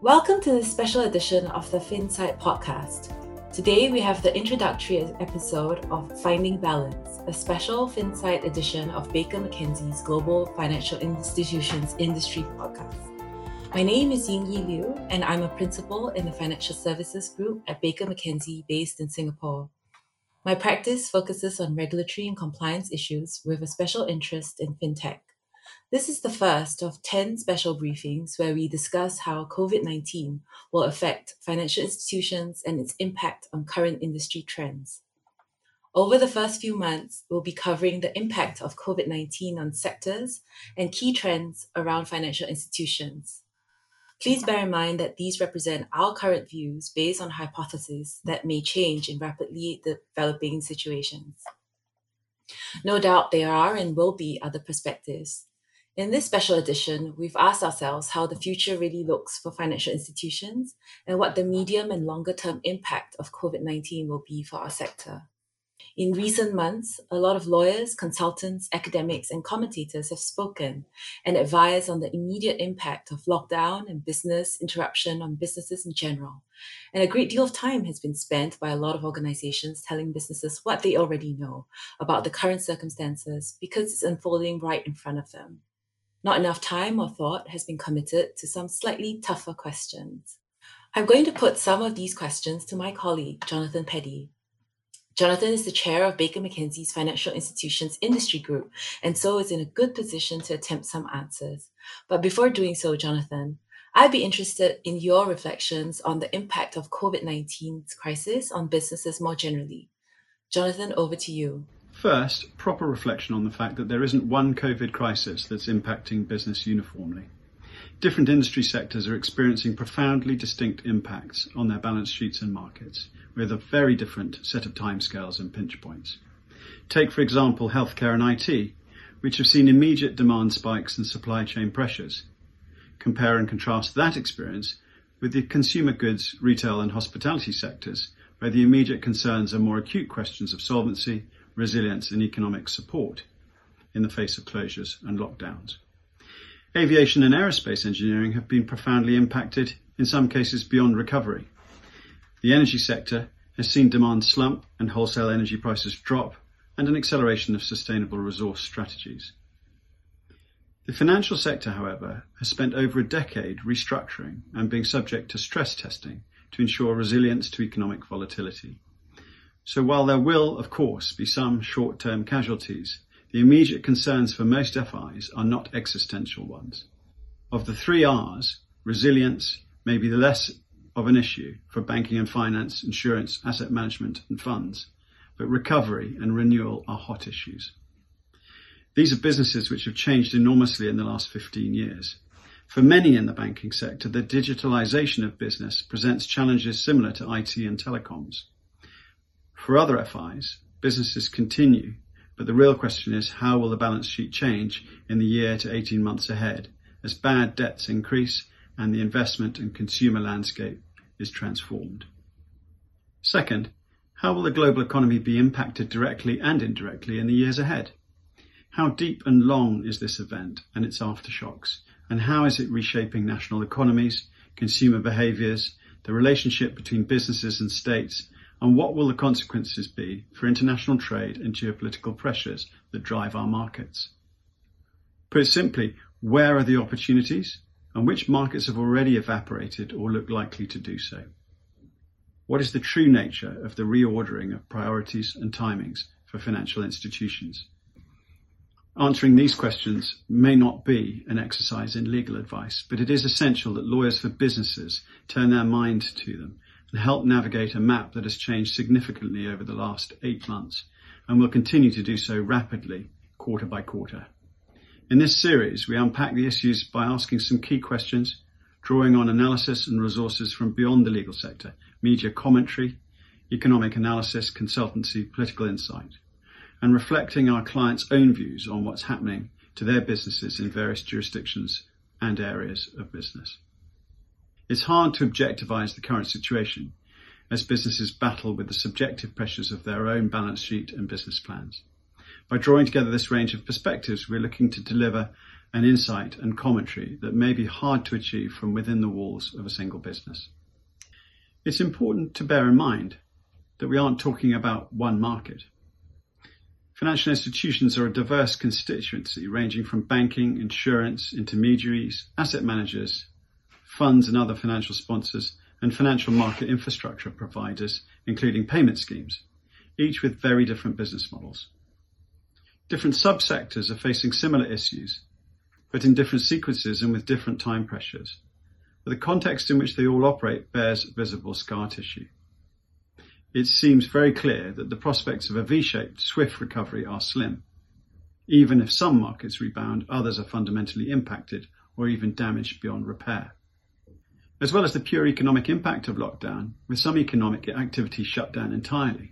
Welcome to this special edition of the FinSight podcast. Today we have the introductory episode of Finding Balance, a special FinSight edition of Baker McKenzie's Global Financial Institutions Industry podcast. My name is Ying Yi Liew, and I'm a principal in the Financial Services Group at Baker McKenzie based in Singapore. My practice focuses on regulatory and compliance issues with a special interest in fintech. This is the first of 10 special briefings where we discuss how COVID 19 will affect financial institutions and its impact on current industry trends. Over the first few months, we'll be covering the impact of COVID 19 on sectors and key trends around financial institutions. Please bear in mind that these represent our current views based on hypotheses that may change in rapidly developing situations. No doubt there are and will be other perspectives, in this special edition, we've asked ourselves how the future really looks for financial institutions and what the medium and longer term impact of COVID 19 will be for our sector. In recent months, a lot of lawyers, consultants, academics, and commentators have spoken and advised on the immediate impact of lockdown and business interruption on businesses in general. And a great deal of time has been spent by a lot of organizations telling businesses what they already know about the current circumstances because it's unfolding right in front of them. Not enough time or thought has been committed to some slightly tougher questions. I'm going to put some of these questions to my colleague, Jonathan Peddie. Jonathan is the chair of Baker McKenzie's Financial Institutions Industry Group, and so is in a good position to attempt some answers. But before doing so, Jonathan, I'd be interested in your reflections on the impact of COVID 19's crisis on businesses more generally. Jonathan, over to you. First, proper reflection on the fact that there isn't one COVID crisis that's impacting business uniformly. Different industry sectors are experiencing profoundly distinct impacts on their balance sheets and markets, with a very different set of timescales and pinch points. Take, for example, healthcare and IT, which have seen immediate demand spikes and supply chain pressures. Compare and contrast that experience with the consumer goods, retail, and hospitality sectors, where the immediate concerns are more acute questions of solvency, resilience and economic support in the face of closures and lockdowns. Aviation and aerospace engineering have been profoundly impacted, in some cases beyond recovery. The energy sector has seen demand slump and wholesale energy prices drop, and an acceleration of sustainable resource strategies. The financial sector, however, has spent over a decade restructuring and being subject to stress testing to ensure resilience to economic volatility. So while there will, of course, be some short-term casualties, the immediate concerns for most FIs are not existential ones. Of the three R's, resilience may be the less of an issue for banking and finance, insurance, asset management and funds, but recovery and renewal are hot issues. These are businesses which have changed enormously in the last 15 years. For many in the banking sector, the digitalization of business presents challenges similar to IT and telecoms. For other FIs, businesses continue, but the real question is how will the balance sheet change in the year to 18 months ahead as bad debts increase and the investment and consumer landscape is transformed. Second, how will the global economy be impacted directly and indirectly in the years ahead? How deep and long is this event and its aftershocks? And how is it reshaping national economies, consumer behaviours, the relationship between businesses and states, and what will the consequences be for international trade and geopolitical pressures that drive our markets? Put simply, where are the opportunities and which markets have already evaporated or look likely to do so? What is the true nature of the reordering of priorities and timings for financial institutions? Answering these questions may not be an exercise in legal advice, but it is essential that lawyers for businesses turn their mind to them help navigate a map that has changed significantly over the last eight months and will continue to do so rapidly quarter by quarter. In this series, we unpack the issues by asking some key questions, drawing on analysis and resources from beyond the legal sector, media commentary, economic analysis, consultancy, political insight, and reflecting our clients' own views on what's happening to their businesses in various jurisdictions and areas of business. It's hard to objectivise the current situation as businesses battle with the subjective pressures of their own balance sheet and business plans. By drawing together this range of perspectives, we're looking to deliver an insight and commentary that may be hard to achieve from within the walls of a single business. It's important to bear in mind that we aren't talking about one market. Financial institutions are a diverse constituency ranging from banking, insurance, intermediaries, asset managers, funds and other financial sponsors, and financial market infrastructure providers, including payment schemes, each with very different business models. Different subsectors are facing similar issues, but in different sequences and with different time pressures. But the context in which they all operate bears visible scar tissue. It seems very clear that the prospects of a V-shaped, swift recovery are slim. Even if some markets rebound, others are fundamentally impacted or even damaged beyond repair as well as the pure economic impact of lockdown, with some economic activity shut down entirely.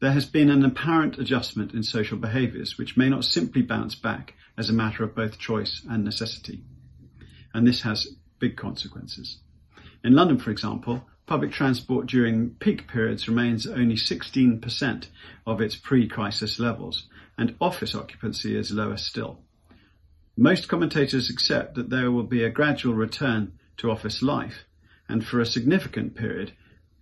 There has been an apparent adjustment in social behaviours which may not simply bounce back as a matter of both choice and necessity. And this has big consequences. In London, for example, public transport during peak periods remains only 16% of its pre-crisis levels, and office occupancy is lower still. Most commentators accept that there will be a gradual return to office life, and for a significant period,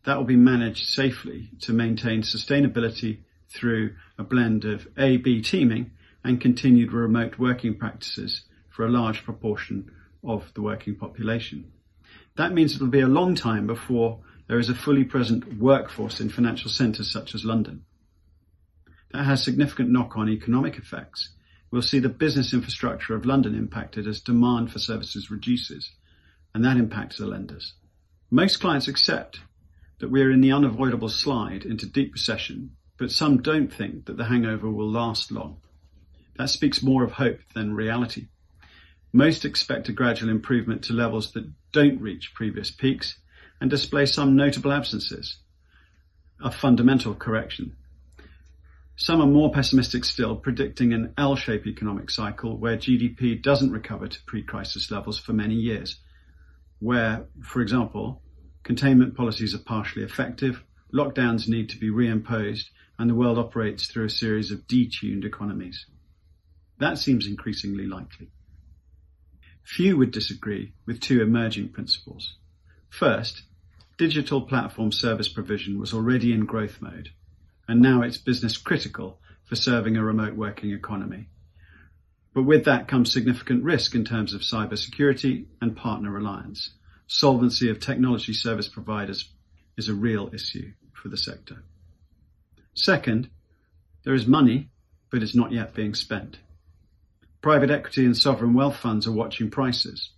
that will be managed safely to maintain sustainability through a blend of A-B teaming and continued remote working practices for a large proportion of the working population. That means it'll be a long time before there is a fully present workforce in financial centres such as London. That has significant knock-on economic effects. We'll see the business infrastructure of London impacted as demand for services reduces and that impacts the lenders. Most clients accept that we are in the unavoidable slide into deep recession, but some don't think that the hangover will last long. That speaks more of hope than reality. Most expect a gradual improvement to levels that don't reach previous peaks and display some notable absences, a fundamental correction. Some are more pessimistic still, predicting an L-shaped economic cycle where GDP doesn't recover to pre-crisis levels for many years where, for example, containment policies are partially effective, lockdowns need to be reimposed, and the world operates through a series of detuned economies. That seems increasingly likely. Few would disagree with two emerging principles. First, digital platform service provision was already in growth mode, and now it's business critical for serving a remote working economy. But with that comes significant risk in terms of cybersecurity and partner reliance. Solvency of technology service providers is a real issue for the sector. Second, there is money, but it's not yet being spent. Private equity and sovereign wealth funds are watching prices.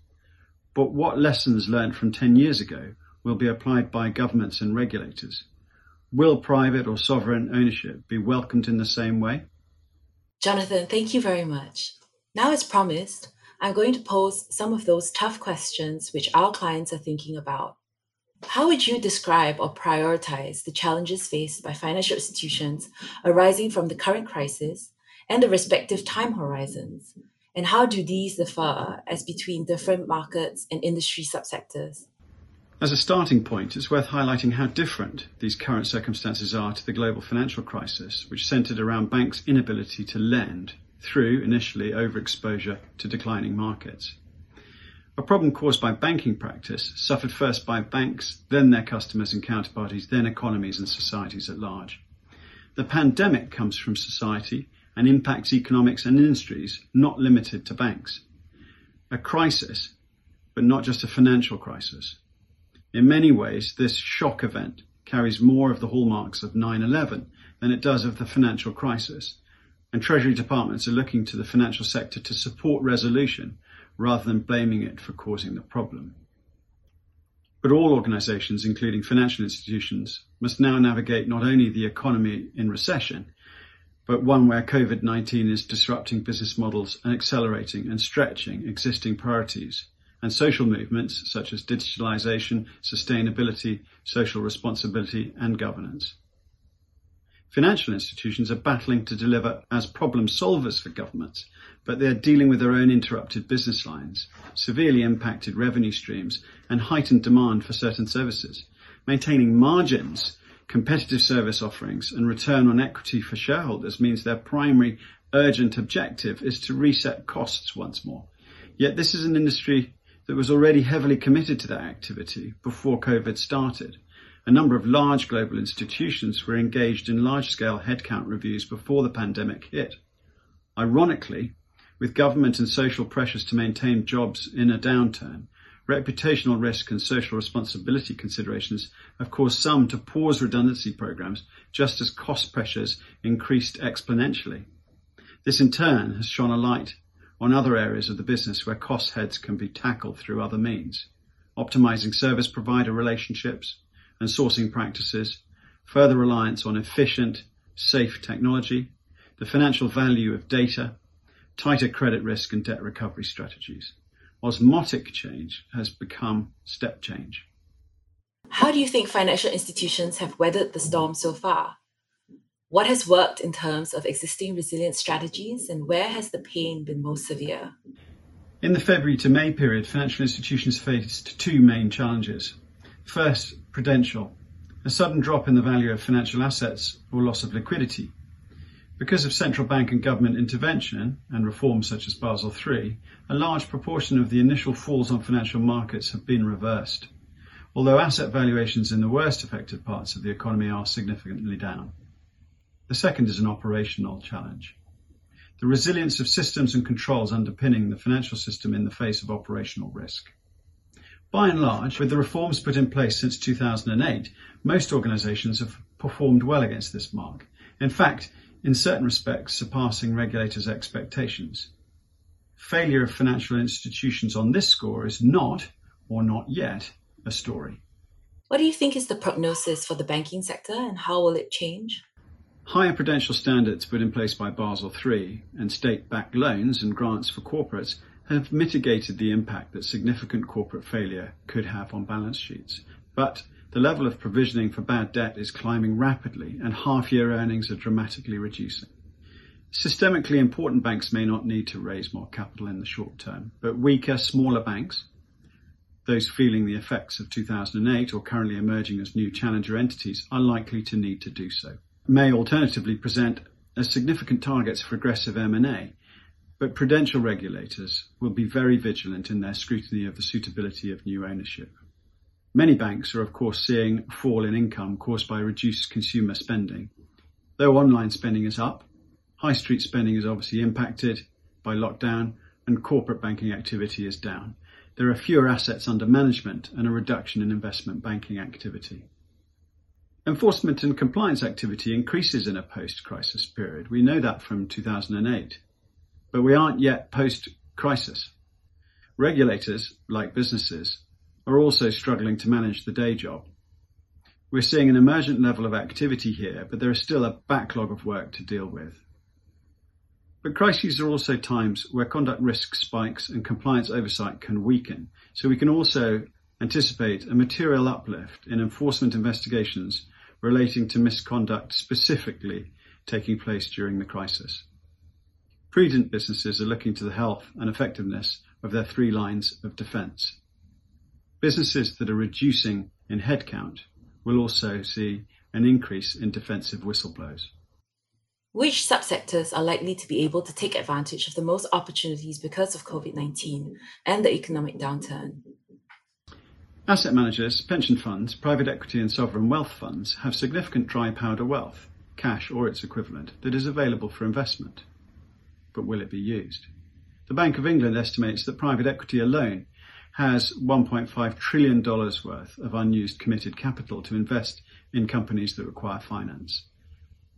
But what lessons learned from 10 years ago will be applied by governments and regulators? Will private or sovereign ownership be welcomed in the same way? Jonathan, thank you very much. Now, as promised, I'm going to pose some of those tough questions which our clients are thinking about. How would you describe or prioritize the challenges faced by financial institutions arising from the current crisis and the respective time horizons? And how do these differ as between different markets and industry subsectors? As a starting point, it's worth highlighting how different these current circumstances are to the global financial crisis, which centered around banks' inability to lend through initially overexposure to declining markets. A problem caused by banking practice suffered first by banks, then their customers and counterparties, then economies and societies at large. The pandemic comes from society and impacts economics and industries not limited to banks. A crisis, but not just a financial crisis. In many ways, this shock event carries more of the hallmarks of 9-11 than it does of the financial crisis, and Treasury departments are looking to the financial sector to support resolution rather than blaming it for causing the problem. But all organisations, including financial institutions, must now navigate not only the economy in recession, but one where COVID-19 is disrupting business models and accelerating and stretching existing priorities and social movements such as digitalisation, sustainability, social responsibility and governance. Financial institutions are battling to deliver as problem solvers for governments, but they're dealing with their own interrupted business lines, severely impacted revenue streams, and heightened demand for certain services. Maintaining margins competitive service offerings and return on equity for shareholders means their primary urgent objective is to reset costs once more. Yet this is an industry that was already heavily committed to that activity before COVID started. A number of large global institutions were engaged in large-scale headcount reviews before the pandemic hit. Ironically, with government and social pressures to maintain jobs in a downturn, reputational risk and social responsibility considerations have caused some to pause redundancy programs just as cost pressures increased exponentially. This in turn has shone a light on other areas of the business where cost heads can be tackled through other means, optimizing service provider relationships and sourcing practices, further reliance on efficient, safe technology, the financial value of data, tighter credit risk and debt recovery strategies. Osmotic change has become step change. How do you think financial institutions have weathered the storm so far? What has worked in terms of existing resilience strategies and where has the pain been most severe? In the February to May period, financial institutions faced two main challenges. First, prudential, a sudden drop in the value of financial assets or loss of liquidity. Because of central bank and government intervention and reforms such as Basel III, a large proportion of the initial falls on financial markets have been reversed, although asset valuations in the worst affected parts of the economy are significantly down. The second is an operational challenge. The resilience of systems and controls underpinning the financial system in the face of operational risk. By and large, with the reforms put in place since 2008, most organisations have performed well against this mark. In fact, in certain respects, surpassing regulators' expectations. Failure of financial institutions on this score is not, or not yet, a story. What do you think is the prognosis for the banking sector and how will it change? Higher prudential standards put in place by Basel III and state-backed loans and grants for corporates have mitigated the impact that significant corporate failure could have on balance sheets. But the level of provisioning for bad debt is climbing rapidly and half-year earnings are dramatically reducing. Systemically important banks may not need to raise more capital in the short term, but weaker, smaller banks, those feeling the effects of 2008 or currently emerging as new challenger entities, are likely to need to do so may alternatively present as significant targets for aggressive M&A, but prudential regulators will be very vigilant in their scrutiny of the suitability of new ownership. Many banks are of course seeing a fall in income caused by reduced consumer spending. Though online spending is up, high street spending is obviously impacted by lockdown and corporate banking activity is down. There are fewer assets under management and a reduction in investment banking activity. Enforcement and compliance activity increases in a post-crisis period. We know that from 2008, but we aren't yet post-crisis. Regulators, like businesses, are also struggling to manage the day job. We're seeing an emergent level of activity here, but there is still a backlog of work to deal with. But crises are also times where conduct risk spikes and compliance oversight can weaken, so we can also anticipate a material uplift in enforcement investigations relating to misconduct specifically taking place during the crisis. Prudent businesses are looking to the health and effectiveness of their three lines of defence. Businesses that are reducing in headcount will also see an increase in defensive whistleblowers. Which subsectors are likely to be able to take advantage of the most opportunities because of COVID 19 and the economic downturn? Asset managers, pension funds, private equity and sovereign wealth funds have significant dry powder wealth, cash or its equivalent, that is available for investment. But will it be used? The Bank of England estimates that private equity alone has $1.5 trillion worth of unused committed capital to invest in companies that require finance.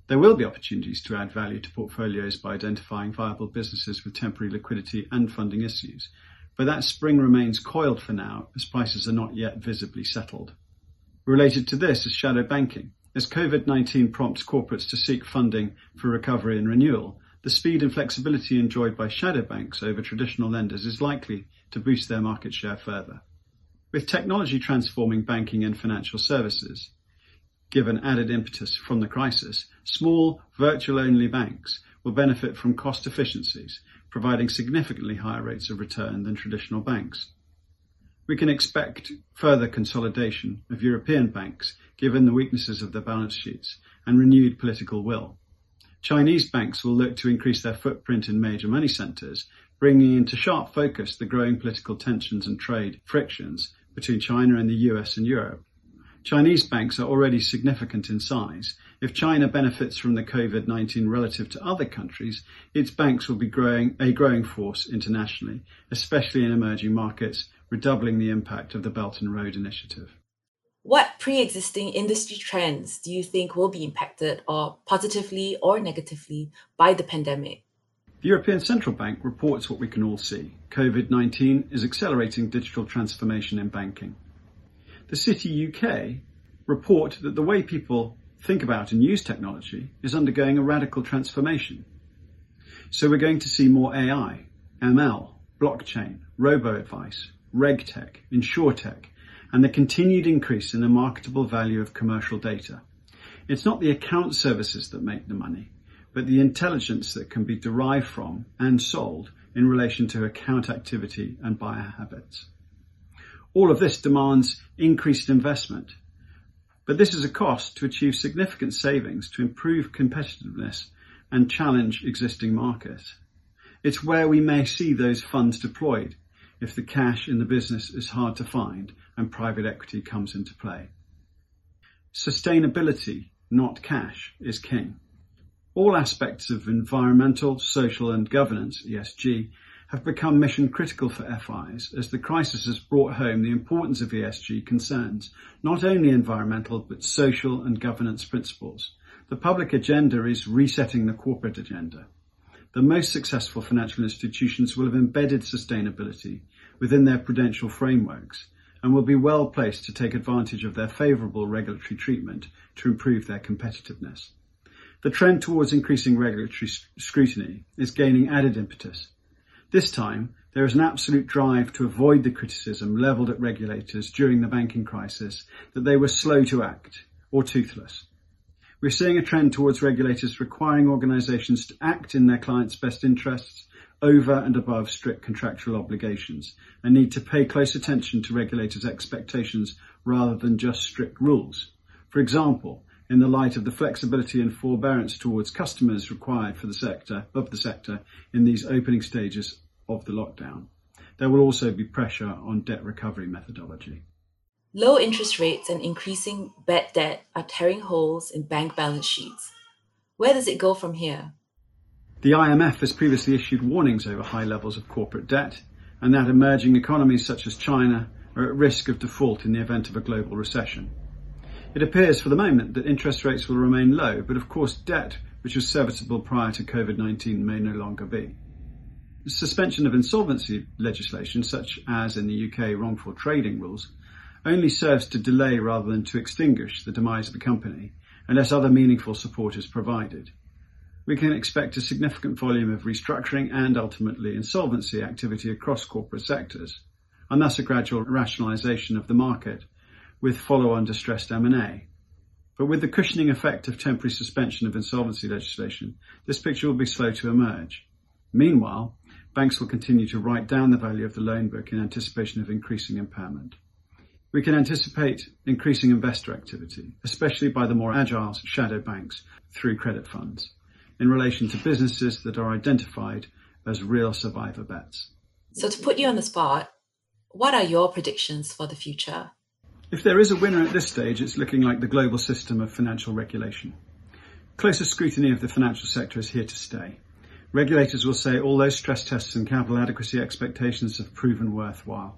There will be opportunities to add value to portfolios by identifying viable businesses with temporary liquidity and funding issues, but that spring remains coiled for now as prices are not yet visibly settled. Related to this is shadow banking. As COVID-19 prompts corporates to seek funding for recovery and renewal, the speed and flexibility enjoyed by shadow banks over traditional lenders is likely to boost their market share further. With technology transforming banking and financial services, given added impetus from the crisis, small virtual-only banks will benefit from cost efficiencies providing significantly higher rates of return than traditional banks. We can expect further consolidation of European banks given the weaknesses of their balance sheets and renewed political will. Chinese banks will look to increase their footprint in major money centres, bringing into sharp focus the growing political tensions and trade frictions between China and the US and Europe. Chinese banks are already significant in size. If China benefits from the COVID-19 relative to other countries, its banks will be growing a growing force internationally, especially in emerging markets, redoubling the impact of the Belt and Road Initiative. What pre existing industry trends do you think will be impacted or positively or negatively by the pandemic? The European Central Bank reports what we can all see. COVID 19 is accelerating digital transformation in banking. The CityUK report that the way people think about and use technology is undergoing a radical transformation. So we're going to see more AI, ML, blockchain, robo advice, regtech, insurtech, and the continued increase in the marketable value of commercial data. It's not the account services that make the money, but the intelligence that can be derived from and sold in relation to account activity and buyer habits. All of this demands increased investment, but this is a cost to achieve significant savings to improve competitiveness and challenge existing markets. It's where we may see those funds deployed if the cash in the business is hard to find and private equity comes into play. Sustainability, not cash, is king. All aspects of environmental, social and governance, ESG, have become mission critical for FIs as the crisis has brought home the importance of ESG concerns, not only environmental but social and governance principles. The public agenda is resetting the corporate agenda the most successful financial institutions will have embedded sustainability within their prudential frameworks and will be well placed to take advantage of their favourable regulatory treatment to improve their competitiveness. The trend towards increasing regulatory scrutiny is gaining added impetus. This time, there is an absolute drive to avoid the criticism levelled at regulators during the banking crisis that they were slow to act or toothless. We're seeing a trend towards regulators requiring organisations to act in their clients' best interests over and above strict contractual obligations and need to pay close attention to regulators' expectations rather than just strict rules. For example, in the light of the flexibility and forbearance towards customers required for the sector of the sector in these opening stages of the lockdown. There will also be pressure on debt recovery methodology. Low interest rates and increasing bad debt are tearing holes in bank balance sheets. Where does it go from here? The IMF has previously issued warnings over high levels of corporate debt and that emerging economies such as China are at risk of default in the event of a global recession. It appears for the moment that interest rates will remain low, but of course debt, which was serviceable prior to COVID-19, may no longer be. Suspension of insolvency legislation, such as in the UK wrongful trading rules, only serves to delay rather than to extinguish the demise of the company unless other meaningful support is provided. We can expect a significant volume of restructuring and ultimately insolvency activity across corporate sectors, and thus a gradual rationalisation of the market with follow-on distressed M&A. But with the cushioning effect of temporary suspension of insolvency legislation, this picture will be slow to emerge. Meanwhile, banks will continue to write down the value of the loan book in anticipation of increasing impairment. We can anticipate increasing investor activity, especially by the more agile shadow banks through credit funds, in relation to businesses that are identified as real survivor bets. So, to put you on the spot, what are your predictions for the future? If there is a winner at this stage, it's looking like the global system of financial regulation. Closer scrutiny of the financial sector is here to stay. Regulators will say all those stress tests and capital adequacy expectations have proven worthwhile.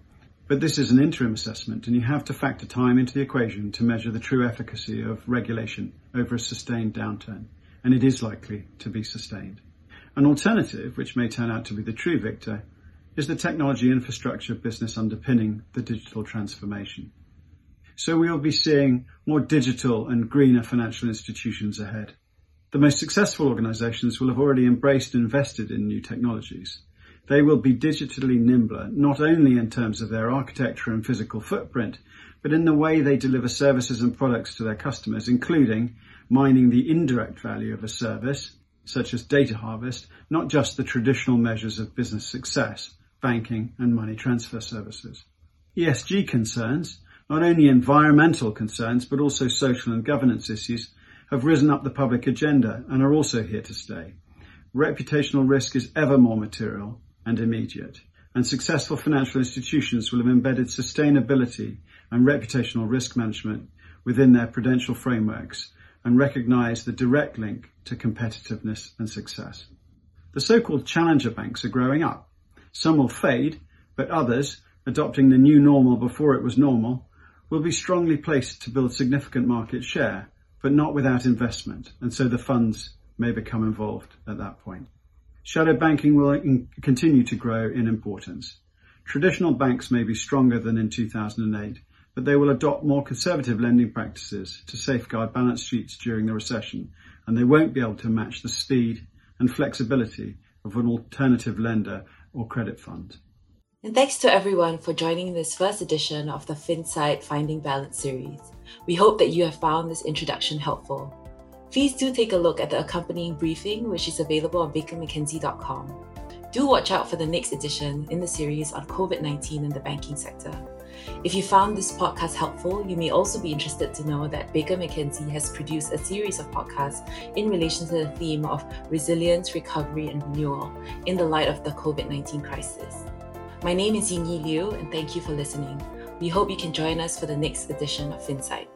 But this is an interim assessment and you have to factor time into the equation to measure the true efficacy of regulation over a sustained downturn. And it is likely to be sustained. An alternative, which may turn out to be the true victor, is the technology infrastructure business underpinning the digital transformation. So we will be seeing more digital and greener financial institutions ahead. The most successful organizations will have already embraced and invested in new technologies. They will be digitally nimbler, not only in terms of their architecture and physical footprint, but in the way they deliver services and products to their customers, including mining the indirect value of a service, such as data harvest, not just the traditional measures of business success, banking and money transfer services. ESG concerns, Not only environmental concerns, but also social and governance issues have risen up the public agenda and are also here to stay. Reputational risk is ever more material and immediate, and successful financial institutions will have embedded sustainability and reputational risk management within their prudential frameworks and recognise the direct link to competitiveness and success. The so-called challenger banks are growing up. Some will fade, but others, adopting the new normal before it was normal, will be strongly placed to build significant market share, but not without investment, and so the funds may become involved at that point. Shadow banking will in- continue to grow in importance. Traditional banks may be stronger than in 2008, but they will adopt more conservative lending practices to safeguard balance sheets during the recession, and they won't be able to match the speed and flexibility of an alternative lender or credit fund. And thanks to everyone for joining this first edition of the FinSight Finding Balance series. We hope that you have found this introduction helpful. Please do take a look at the accompanying briefing, which is available on bakermckenzie.com. Do watch out for the next edition in the series on COVID 19 in the banking sector. If you found this podcast helpful, you may also be interested to know that Baker McKenzie has produced a series of podcasts in relation to the theme of resilience, recovery, and renewal in the light of the COVID 19 crisis. My name is Yingyi Liew, and thank you for listening. We hope you can join us for the next edition of FinSight.